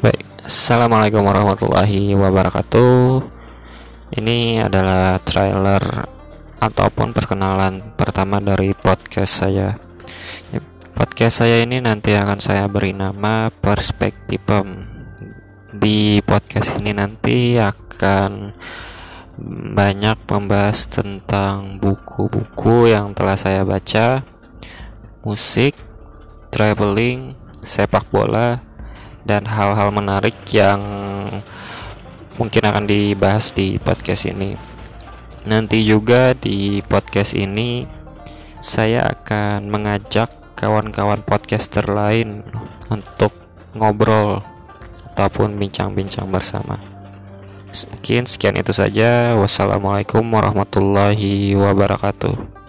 Baik, Assalamualaikum warahmatullahi wabarakatuh. Ini adalah trailer ataupun perkenalan pertama dari podcast saya. Ya, podcast saya ini nanti akan saya beri nama Perspektifem. Di podcast ini nanti akan banyak membahas tentang buku-buku yang telah saya baca, musik, traveling, sepak bola, dan hal-hal menarik yang mungkin akan dibahas di podcast ini. Nanti juga di podcast ini saya akan mengajak kawan-kawan podcaster lain untuk ngobrol ataupun bincang-bincang bersama. Mungkin sekian itu saja. Wassalamualaikum warahmatullahi wabarakatuh.